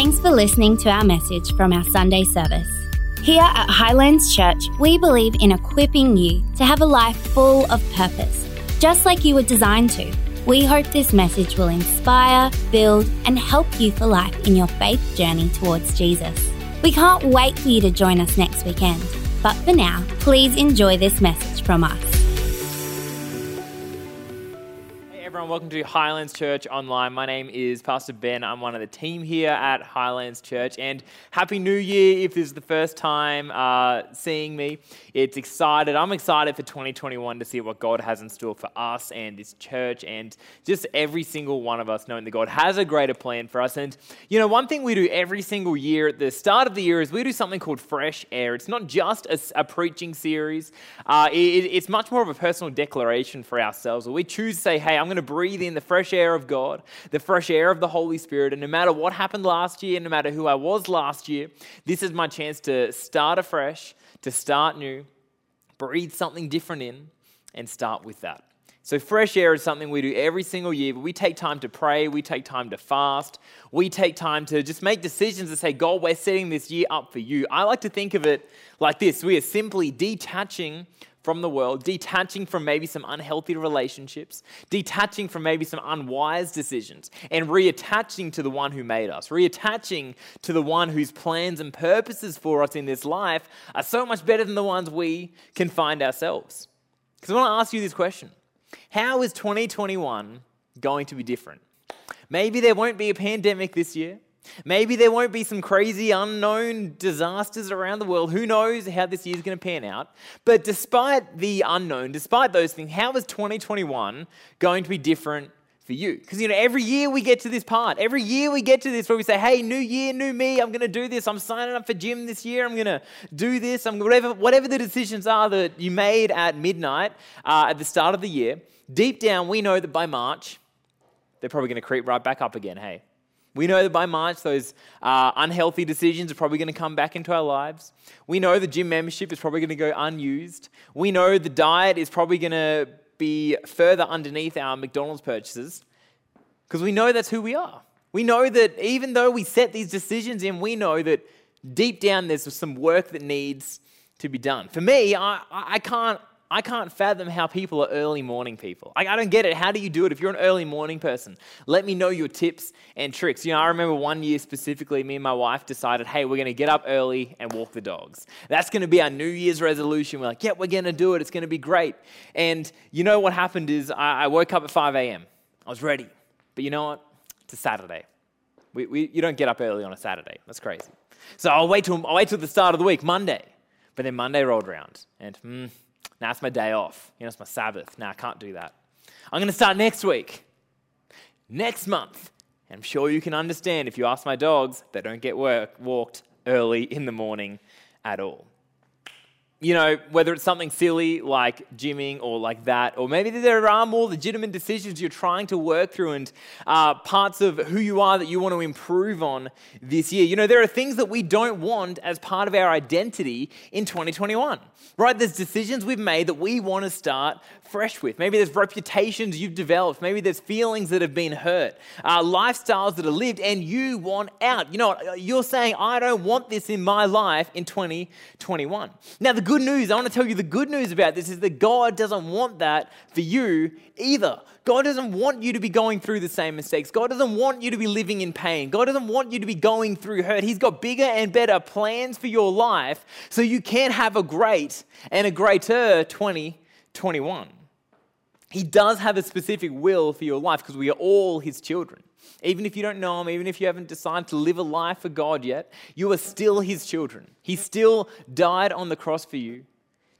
Thanks for listening to our message from our Sunday service. Here at Highlands Church, we believe in equipping you to have a life full of purpose, just like you were designed to. We hope this message will inspire, build, and help you for life in your faith journey towards Jesus. We can't wait for you to join us next weekend. But for now, please enjoy this message from us. Everyone, welcome to Highlands Church Online. My name is Pastor Ben. I'm one of the team here at Highlands Church. And Happy New Year if this is the first time uh, seeing me. It's excited. I'm excited for 2021 to see what God has in store for us and this church and just every single one of us knowing that God has a greater plan for us. And you know, one thing we do every single year at the start of the year is we do something called Fresh Air. It's not just a, a preaching series, uh, it, it's much more of a personal declaration for ourselves we choose to say, hey, I'm going to breathe in the fresh air of God, the fresh air of the Holy Spirit. And no matter what happened last year, no matter who I was last year, this is my chance to start afresh, to start new, breathe something different in, and start with that. So, fresh air is something we do every single year, but we take time to pray, we take time to fast, we take time to just make decisions and say, God, we're setting this year up for you. I like to think of it like this we are simply detaching from the world, detaching from maybe some unhealthy relationships, detaching from maybe some unwise decisions, and reattaching to the one who made us, reattaching to the one whose plans and purposes for us in this life are so much better than the ones we can find ourselves. Because I want to ask you this question How is 2021 going to be different? Maybe there won't be a pandemic this year. Maybe there won't be some crazy unknown disasters around the world. Who knows how this year's going to pan out? But despite the unknown, despite those things, how is 2021 going to be different for you? Because, you know, every year we get to this part. Every year we get to this where we say, hey, new year, new me, I'm going to do this. I'm signing up for gym this year. I'm going to do this. I'm whatever, whatever the decisions are that you made at midnight uh, at the start of the year, deep down we know that by March, they're probably going to creep right back up again, hey? We know that by March, those uh, unhealthy decisions are probably going to come back into our lives. We know the gym membership is probably going to go unused. We know the diet is probably going to be further underneath our McDonald's purchases because we know that's who we are. We know that even though we set these decisions in, we know that deep down there's some work that needs to be done. For me, I, I can't I can't fathom how people are early morning people. I, I don't get it. How do you do it if you're an early morning person? Let me know your tips and tricks. You know, I remember one year specifically, me and my wife decided, hey, we're going to get up early and walk the dogs. That's going to be our New Year's resolution. We're like, yeah, we're going to do it. It's going to be great. And you know what happened is I, I woke up at 5 a.m. I was ready. But you know what? It's a Saturday. We, we, you don't get up early on a Saturday. That's crazy. So I'll wait till, I'll wait till the start of the week, Monday. But then Monday rolled around and, hmm, now it's my day off. You know, it's my Sabbath. Now I can't do that. I'm going to start next week, next month. And I'm sure you can understand if you ask my dogs, they don't get work, walked early in the morning at all you know, whether it's something silly like gymming or like that, or maybe there are more legitimate decisions you're trying to work through and uh, parts of who you are that you want to improve on this year. You know, there are things that we don't want as part of our identity in 2021, right? There's decisions we've made that we want to start fresh with. Maybe there's reputations you've developed. Maybe there's feelings that have been hurt, uh, lifestyles that are lived, and you want out. You know? You're saying, I don't want this in my life in 2021. Now, the good news, I want to tell you the good news about this is that God doesn't want that for you either. God doesn't want you to be going through the same mistakes. God doesn't want you to be living in pain. God doesn't want you to be going through hurt. He's got bigger and better plans for your life so you can have a great and a greater 2021. He does have a specific will for your life because we are all His children. Even if you don't know Him, even if you haven't decided to live a life for God yet, you are still His children. He still died on the cross for you.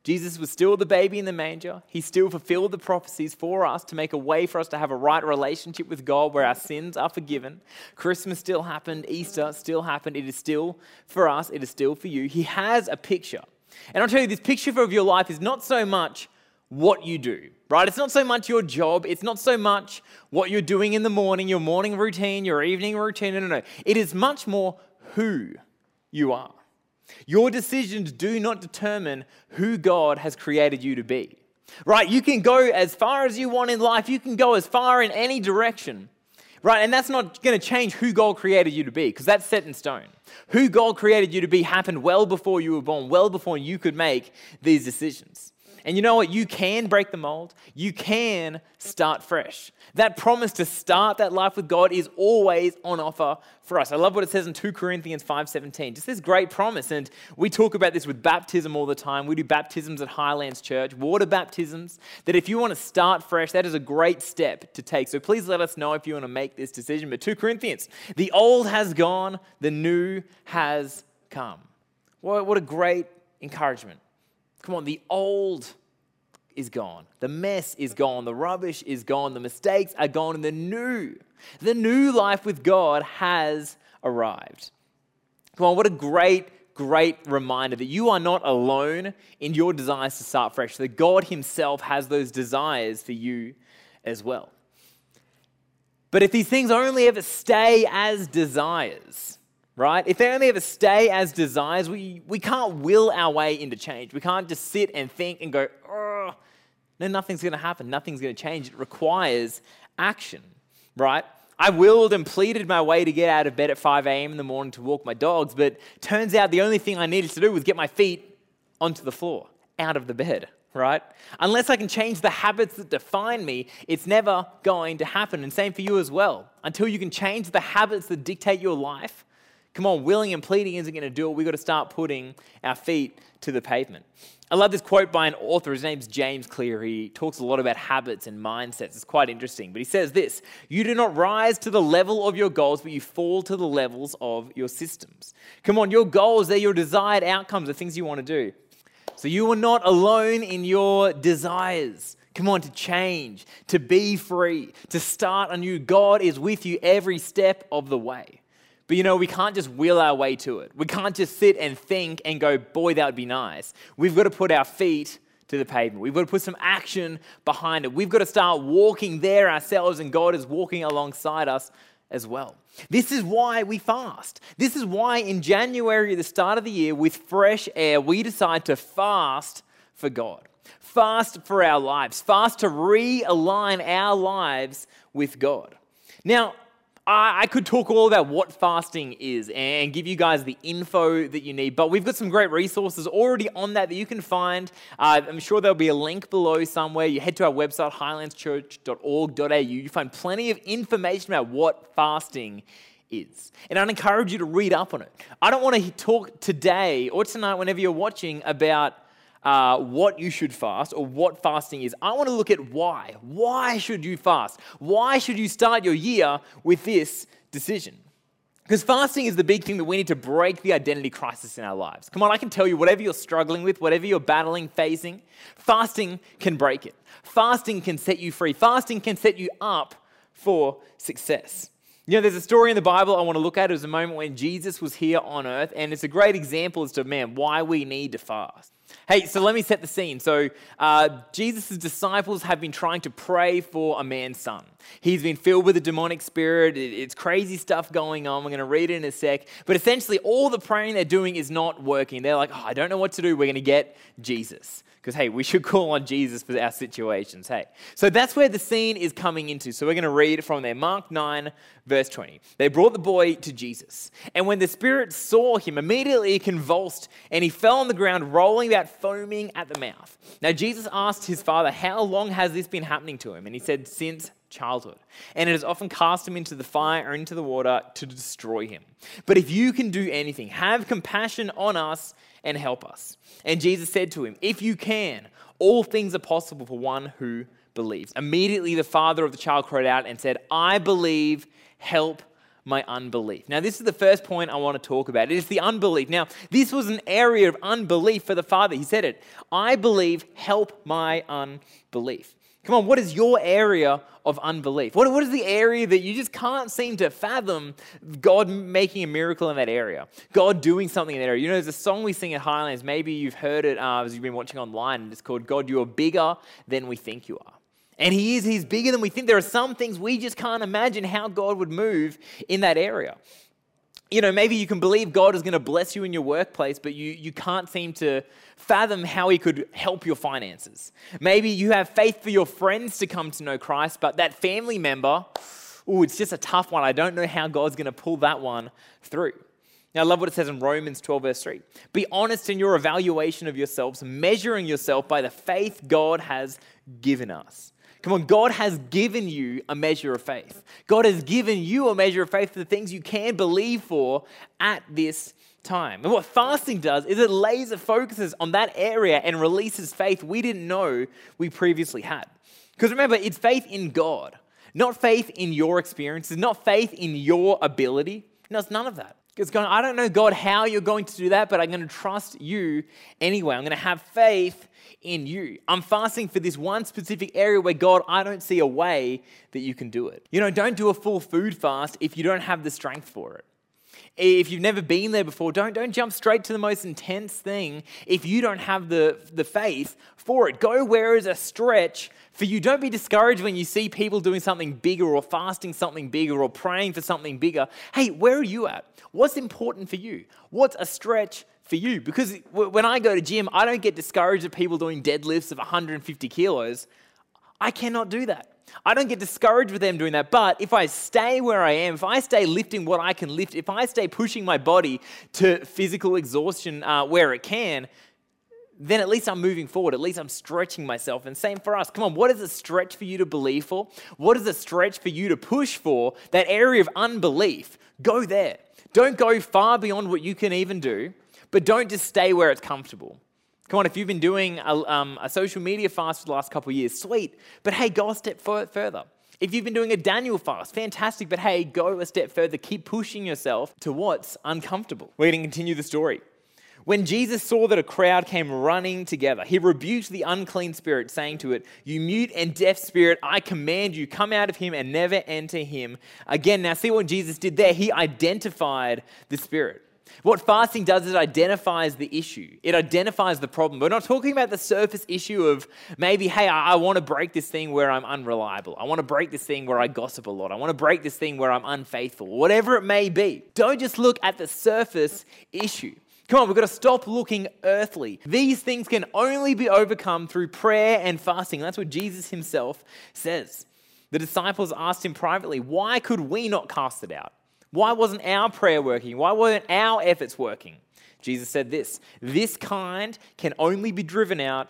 Jesus was still the baby in the manger. He still fulfilled the prophecies for us to make a way for us to have a right relationship with God where our sins are forgiven. Christmas still happened, Easter still happened. It is still for us, it is still for you. He has a picture. And I'll tell you, this picture of your life is not so much what you do, right? It's not so much your job. It's not so much what you're doing in the morning, your morning routine, your evening routine. No, no, no. It is much more who you are. Your decisions do not determine who God has created you to be, right? You can go as far as you want in life, you can go as far in any direction. Right? And that's not going to change who God created you to be because that's set in stone. Who God created you to be happened well before you were born, well before you could make these decisions. And you know what? You can break the mold. You can start fresh. That promise to start that life with God is always on offer for us. I love what it says in 2 Corinthians 5:17. Just this great promise and we talk about this with baptism all the time. We do baptisms at Highlands Church, water baptisms, that if you want to start fresh, that is a great step to take. So please let us know if you want to make this decision. But 2 Corinthians, the old has gone, the new has come. What a great encouragement. Come on, the old is gone. The mess is gone. The rubbish is gone. The mistakes are gone. And the new, the new life with God has arrived. Come on, what a great, great reminder that you are not alone in your desires to start fresh, that God Himself has those desires for you as well. But if these things only ever stay as desires, right? If they only ever stay as desires, we, we can't will our way into change. We can't just sit and think and go, oh, no, nothing's going to happen. Nothing's going to change. It requires action, right? I willed and pleaded my way to get out of bed at 5 a.m. in the morning to walk my dogs, but turns out the only thing I needed to do was get my feet onto the floor, out of the bed, right? Unless I can change the habits that define me, it's never going to happen. And same for you as well. Until you can change the habits that dictate your life, Come on, willing and pleading isn't going to do it. We've got to start putting our feet to the pavement. I love this quote by an author. His name's James Clear. He talks a lot about habits and mindsets. It's quite interesting. But he says this You do not rise to the level of your goals, but you fall to the levels of your systems. Come on, your goals, they're your desired outcomes, the things you want to do. So you are not alone in your desires. Come on, to change, to be free, to start anew. God is with you every step of the way. But you know, we can't just will our way to it. We can't just sit and think and go, boy, that would be nice. We've got to put our feet to the pavement. We've got to put some action behind it. We've got to start walking there ourselves, and God is walking alongside us as well. This is why we fast. This is why in January, the start of the year, with fresh air, we decide to fast for God. Fast for our lives. Fast to realign our lives with God. Now, I could talk all about what fasting is and give you guys the info that you need, but we've got some great resources already on that that you can find. Uh, I'm sure there'll be a link below somewhere. You head to our website, highlandschurch.org.au. You find plenty of information about what fasting is. And I'd encourage you to read up on it. I don't want to talk today or tonight, whenever you're watching, about uh, what you should fast or what fasting is. I want to look at why. Why should you fast? Why should you start your year with this decision? Because fasting is the big thing that we need to break the identity crisis in our lives. Come on, I can tell you, whatever you're struggling with, whatever you're battling, facing, fasting can break it. Fasting can set you free. Fasting can set you up for success. You know, there's a story in the Bible I want to look at. It was a moment when Jesus was here on earth, and it's a great example as to, man, why we need to fast. Hey, so let me set the scene. So, uh, Jesus' disciples have been trying to pray for a man's son. He's been filled with a demonic spirit. It's crazy stuff going on. We're going to read it in a sec. But essentially, all the praying they're doing is not working. They're like, oh, I don't know what to do. We're going to get Jesus. Because, hey, we should call on Jesus for our situations. Hey. So that's where the scene is coming into. So we're going to read from there. Mark 9, verse 20. They brought the boy to Jesus. And when the spirit saw him, immediately he convulsed and he fell on the ground, rolling about, foaming at the mouth. Now, Jesus asked his father, How long has this been happening to him? And he said, Since childhood. And it has often cast him into the fire or into the water to destroy him. But if you can do anything, have compassion on us and help us. And Jesus said to him, If you can, all things are possible for one who believes. Immediately the father of the child cried out and said, I believe, help my unbelief. Now, this is the first point I want to talk about. It is the unbelief. Now, this was an area of unbelief for the father. He said it I believe, help my unbelief. Come on, what is your area of unbelief? What, what is the area that you just can't seem to fathom God making a miracle in that area? God doing something in that area. You know, there's a song we sing at Highlands. Maybe you've heard it uh, as you've been watching online. It's called God, You Are Bigger Than We Think You Are. And He is, He's bigger than we think. There are some things we just can't imagine how God would move in that area you know, maybe you can believe God is going to bless you in your workplace, but you, you can't seem to fathom how He could help your finances. Maybe you have faith for your friends to come to know Christ, but that family member, oh, it's just a tough one. I don't know how God's going to pull that one through. Now, I love what it says in Romans 12, verse 3. Be honest in your evaluation of yourselves, measuring yourself by the faith God has given us. Come on, God has given you a measure of faith. God has given you a measure of faith for the things you can believe for at this time. And what fasting does is it laser focuses on that area and releases faith we didn't know we previously had. Because remember, it's faith in God, not faith in your experiences, not faith in your ability. No, it's none of that. It's going, I don't know, God, how you're going to do that, but I'm going to trust you anyway. I'm going to have faith in you. I'm fasting for this one specific area where, God, I don't see a way that you can do it. You know, don't do a full food fast if you don't have the strength for it. If you've never been there before, don't, don't jump straight to the most intense thing if you don't have the, the faith for it. Go where is a stretch for you. Don't be discouraged when you see people doing something bigger or fasting something bigger or praying for something bigger. Hey, where are you at? What's important for you? What's a stretch for you. Because when I go to gym, I don't get discouraged at people doing deadlifts of 150 kilos. I cannot do that. I don't get discouraged with them doing that. But if I stay where I am, if I stay lifting what I can lift, if I stay pushing my body to physical exhaustion uh, where it can, then at least I'm moving forward. At least I'm stretching myself. And same for us. Come on, what is a stretch for you to believe for? What is a stretch for you to push for? That area of unbelief, go there. Don't go far beyond what you can even do. But don't just stay where it's comfortable. Come on, if you've been doing a, um, a social media fast for the last couple of years, sweet. But hey, go a step further. If you've been doing a Daniel fast, fantastic. But hey, go a step further. Keep pushing yourself to what's uncomfortable. We're going to continue the story. When Jesus saw that a crowd came running together, he rebuked the unclean spirit, saying to it, You mute and deaf spirit, I command you, come out of him and never enter him again. Now, see what Jesus did there? He identified the spirit. What fasting does is it identifies the issue. It identifies the problem. We're not talking about the surface issue of maybe, hey, I, I want to break this thing where I'm unreliable. I want to break this thing where I gossip a lot. I want to break this thing where I'm unfaithful. Whatever it may be. Don't just look at the surface issue. Come on, we've got to stop looking earthly. These things can only be overcome through prayer and fasting. That's what Jesus himself says. The disciples asked him privately, Why could we not cast it out? Why wasn't our prayer working? Why weren't our efforts working? Jesus said this this kind can only be driven out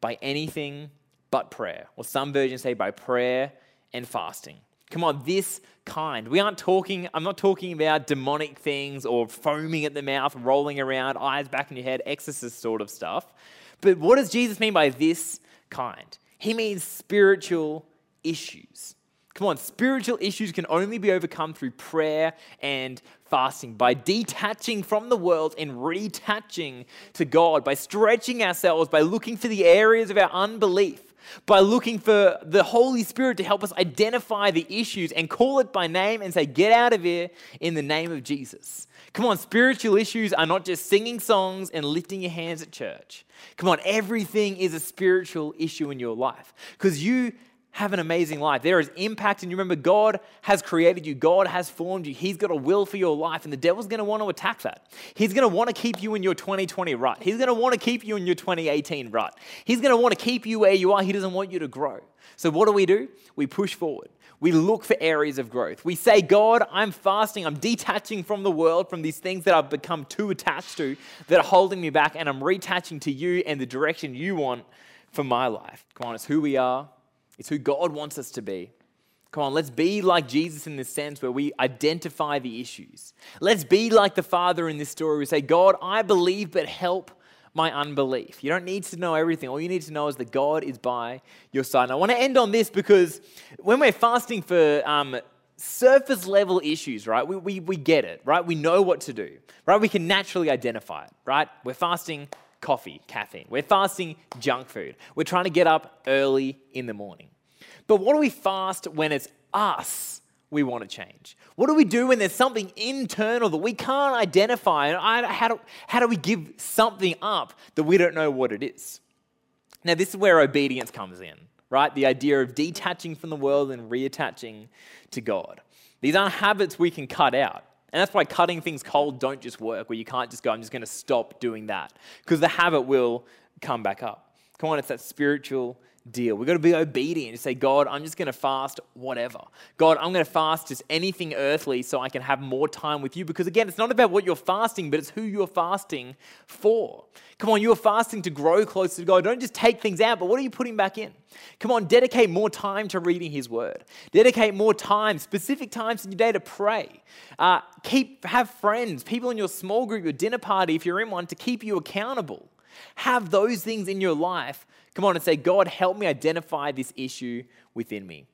by anything but prayer. Or some versions say by prayer and fasting. Come on, this kind. We aren't talking, I'm not talking about demonic things or foaming at the mouth, rolling around, eyes back in your head, exorcist sort of stuff. But what does Jesus mean by this kind? He means spiritual issues. Come on, spiritual issues can only be overcome through prayer and fasting, by detaching from the world and retaching to God, by stretching ourselves, by looking for the areas of our unbelief, by looking for the Holy Spirit to help us identify the issues and call it by name and say, Get out of here in the name of Jesus. Come on, spiritual issues are not just singing songs and lifting your hands at church. Come on, everything is a spiritual issue in your life because you have an amazing life. There is impact, and you remember, God has created you, God has formed you. He's got a will for your life, and the devil's going to want to attack that. He's going to want to keep you in your 2020 rut. He's going to want to keep you in your 2018 rut. He's going to want to keep you where you are. He doesn't want you to grow. So, what do we do? We push forward. We look for areas of growth. We say, God, I'm fasting. I'm detaching from the world, from these things that I've become too attached to that are holding me back, and I'm retaching to you and the direction you want for my life. Come on, it's who we are it's who God wants us to be. Come on, let's be like Jesus in this sense where we identify the issues. Let's be like the Father in this story. We say, God, I believe, but help my unbelief. You don't need to know everything. All you need to know is that God is by your side. And I want to end on this because when we're fasting for um, surface level issues, right, we, we, we get it, right? We know what to do, right? We can naturally identify it, right? We're fasting coffee, caffeine. We're fasting junk food. We're trying to get up early in the morning. But what do we fast when it's us we want to change? What do we do when there's something internal that we can't identify? And how do, how do we give something up that we don't know what it is? Now, this is where obedience comes in, right? The idea of detaching from the world and reattaching to God. These aren't habits we can cut out. And that's why cutting things cold don't just work, where you can't just go, I'm just going to stop doing that. Because the habit will come back up. Come on, it's that spiritual deal. We've got to be obedient and say, God, I'm just going to fast whatever. God, I'm going to fast just anything earthly so I can have more time with you. Because again, it's not about what you're fasting, but it's who you're fasting for. Come on, you're fasting to grow closer to God. Don't just take things out, but what are you putting back in? Come on, dedicate more time to reading His Word. Dedicate more time, specific times in your day to pray. Uh, keep have friends, people in your small group, your dinner party, if you're in one, to keep you accountable. Have those things in your life Come on and say, God, help me identify this issue within me.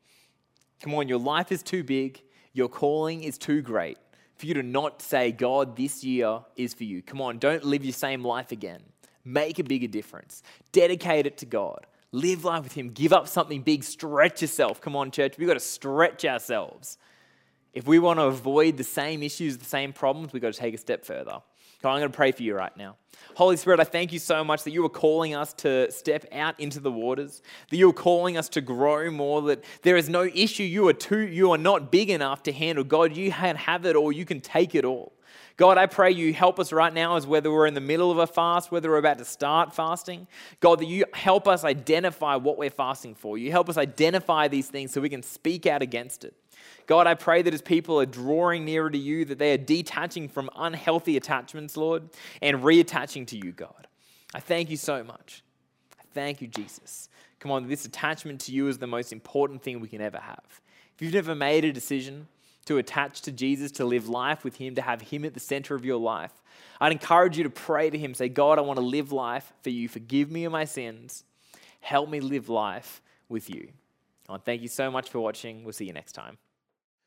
Come on, your life is too big, your calling is too great for you to not say, God, this year is for you. Come on, don't live your same life again. Make a bigger difference. Dedicate it to God. Live life with Him. Give up something big. Stretch yourself. Come on, church. We've got to stretch ourselves. If we want to avoid the same issues, the same problems, we've got to take a step further. I'm going to pray for you right now. Holy Spirit, I thank you so much that you are calling us to step out into the waters, that you are calling us to grow more, that there is no issue you are too, you are not big enough to handle. God, you can have it all, you can take it all. God, I pray you help us right now as whether we're in the middle of a fast, whether we're about to start fasting. God, that you help us identify what we're fasting for. You help us identify these things so we can speak out against it. God, I pray that as people are drawing nearer to you, that they are detaching from unhealthy attachments, Lord, and reattaching to you, God. I thank you so much. I thank you, Jesus. Come on, this attachment to you is the most important thing we can ever have. If you've never made a decision to attach to Jesus, to live life with Him, to have Him at the center of your life, I'd encourage you to pray to Him. Say, God, I want to live life for you. Forgive me of my sins. Help me live life with you. I want to thank you so much for watching. We'll see you next time.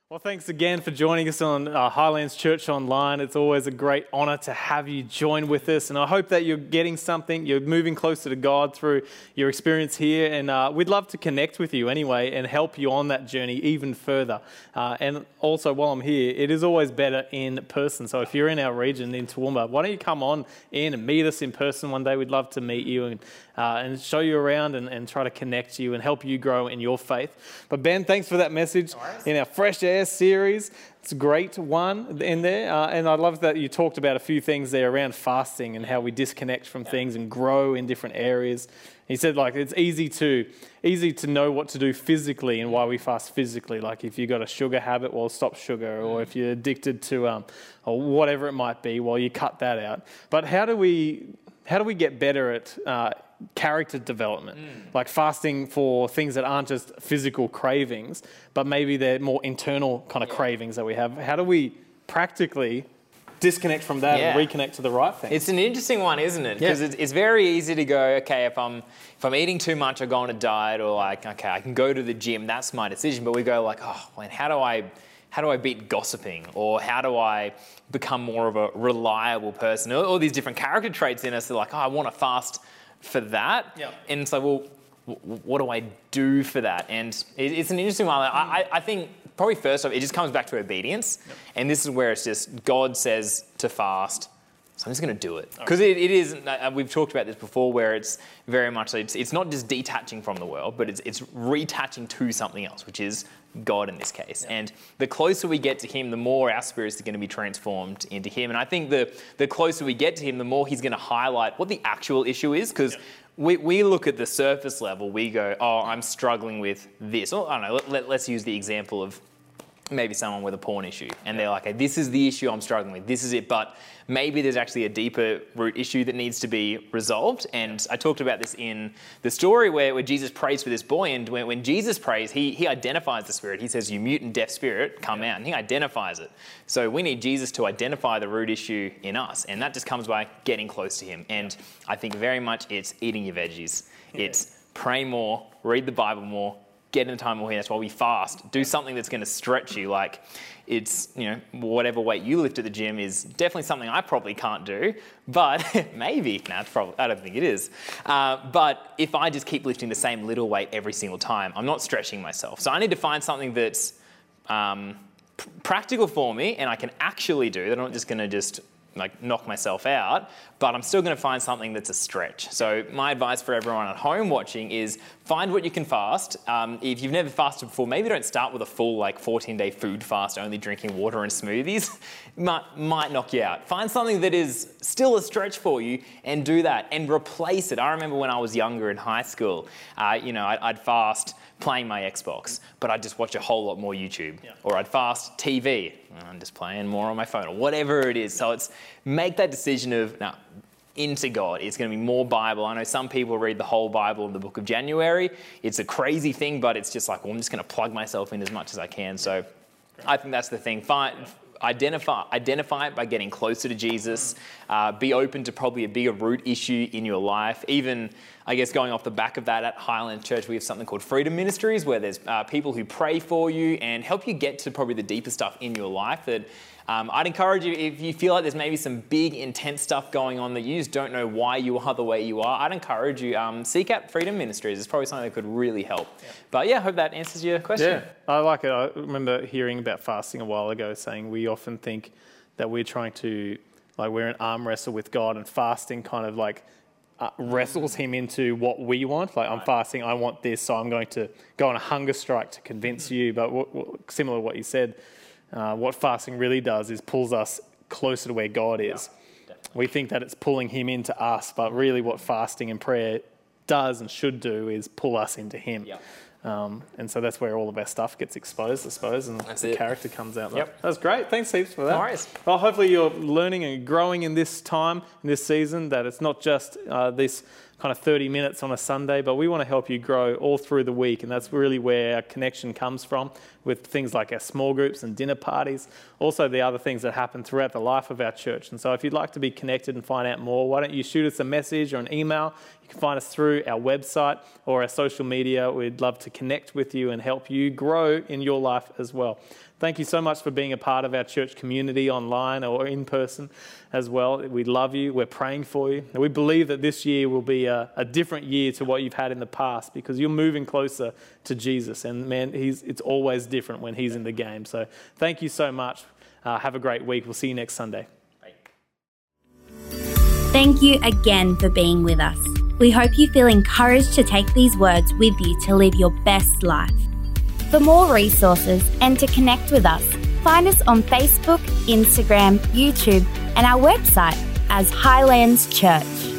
Well, thanks again for joining us on uh, Highlands Church Online. It's always a great honor to have you join with us. And I hope that you're getting something, you're moving closer to God through your experience here. And uh, we'd love to connect with you anyway and help you on that journey even further. Uh, and also, while I'm here, it is always better in person. So if you're in our region in Toowoomba, why don't you come on in and meet us in person one day? We'd love to meet you and, uh, and show you around and, and try to connect you and help you grow in your faith. But Ben, thanks for that message in our fresh air series. It's a great one in there. Uh, and I love that you talked about a few things there around fasting and how we disconnect from things and grow in different areas. He said, like, it's easy to, easy to know what to do physically and why we fast physically. Like, if you've got a sugar habit, well, stop sugar. Or if you're addicted to, um, or whatever it might be, well, you cut that out. But how do we, how do we get better at uh, character development, mm. like fasting for things that aren't just physical cravings, but maybe they're more internal kind of yeah. cravings that we have. How do we practically disconnect from that yeah. and reconnect to the right thing? It's an interesting one, isn't it? Because yeah. it's, it's, very easy to go, okay, if I'm if I'm eating too much, I go on a diet, or like, okay, I can go to the gym. That's my decision. But we go like, oh, man, how do I how do I beat gossiping? Or how do I become more of a reliable person? All, all these different character traits in us are like, oh, I want to fast for that. Yep. And it's like, well, what do I do for that? And it's an interesting one. I, I think probably first off, it just comes back to obedience. Yep. And this is where it's just God says to fast, so I'm just going to do it. Because it, it is, uh, we've talked about this before, where it's very much, it's, it's not just detaching from the world, but it's, it's retaching to something else, which is God in this case. Yeah. And the closer we get to Him, the more our spirits are going to be transformed into Him. And I think the, the closer we get to Him, the more He's going to highlight what the actual issue is. Because yeah. we, we look at the surface level, we go, oh, I'm struggling with this. Or I don't know, let, let, let's use the example of maybe someone with a porn issue and they're like, hey, this is the issue I'm struggling with, this is it, but maybe there's actually a deeper root issue that needs to be resolved. And I talked about this in the story where, where Jesus prays for this boy, and when, when Jesus prays, he, he identifies the spirit. He says, You mute and deaf spirit, come out, and he identifies it. So we need Jesus to identify the root issue in us, and that just comes by getting close to him. And I think very much it's eating your veggies, it's pray more, read the Bible more, get in time here. That's why we fast. Do something that's going to stretch you. Like it's, you know, whatever weight you lift at the gym is definitely something I probably can't do, but maybe. No, it's probably, I don't think it is. Uh, but if I just keep lifting the same little weight every single time, I'm not stretching myself. So I need to find something that's um, practical for me and I can actually do that I'm not just going to just like knock myself out, but I'm still going to find something that's a stretch. So my advice for everyone at home watching is find what you can fast. Um, if you've never fasted before, maybe don't start with a full like 14 day food fast, only drinking water and smoothies. might, might knock you out. Find something that is still a stretch for you and do that and replace it. I remember when I was younger in high school, uh, you know, I'd, I'd fast playing my Xbox, but I'd just watch a whole lot more YouTube. Yeah. Or I'd fast TV, mm, I'm just playing more on my phone, or whatever it is. So it's make that decision of, now, into God. It's going to be more Bible. I know some people read the whole Bible in the book of January. It's a crazy thing, but it's just like, well, I'm just going to plug myself in as much as I can. So I think that's the thing. Find, identify, identify it by getting closer to Jesus. Uh, be open to probably a bigger root issue in your life. Even, I guess, going off the back of that at Highland Church, we have something called Freedom Ministries, where there's uh, people who pray for you and help you get to probably the deeper stuff in your life that um, I'd encourage you, if you feel like there's maybe some big, intense stuff going on that you just don't know why you are the way you are, I'd encourage you, um, seek out Freedom Ministries. It's probably something that could really help. Yeah. But yeah, I hope that answers your question. Yeah, I like it. I remember hearing about fasting a while ago, saying we often think that we're trying to, like, we're an arm wrestle with God, and fasting kind of like uh, wrestles him into what we want. Like, I'm fasting, I want this, so I'm going to go on a hunger strike to convince you. But what, what, similar to what you said, uh, what fasting really does is pulls us closer to where God is. Yeah, we think that it's pulling Him into us, but really, what fasting and prayer does and should do is pull us into Him. Yeah. Um, and so that's where all of our stuff gets exposed, I suppose, and that's the it. character comes out. Yep. That's great. Thanks heaps for that. No worries. Well, hopefully you're learning and growing in this time, in this season, that it's not just uh, this kind of 30 minutes on a Sunday, but we want to help you grow all through the week. And that's really where our connection comes from with things like our small groups and dinner parties, also the other things that happen throughout the life of our church. And so if you'd like to be connected and find out more, why don't you shoot us a message or an email? You can find us through our website or our social media. We'd love to connect with you and help you grow in your life as well. Thank you so much for being a part of our church community online or in person as well. We love you. We're praying for you. And we believe that this year will be a, a, different year to what you've had in the past because you're moving closer to Jesus. And man, it's always different when he's in the game. So thank you so much. Uh, have a great week. We'll see you next Sunday. Thank you again for being with us. We hope you feel encouraged to take these words with you to live your best life. For more resources and to connect with us, find us on Facebook, Instagram, YouTube, and our website as Highlands Church.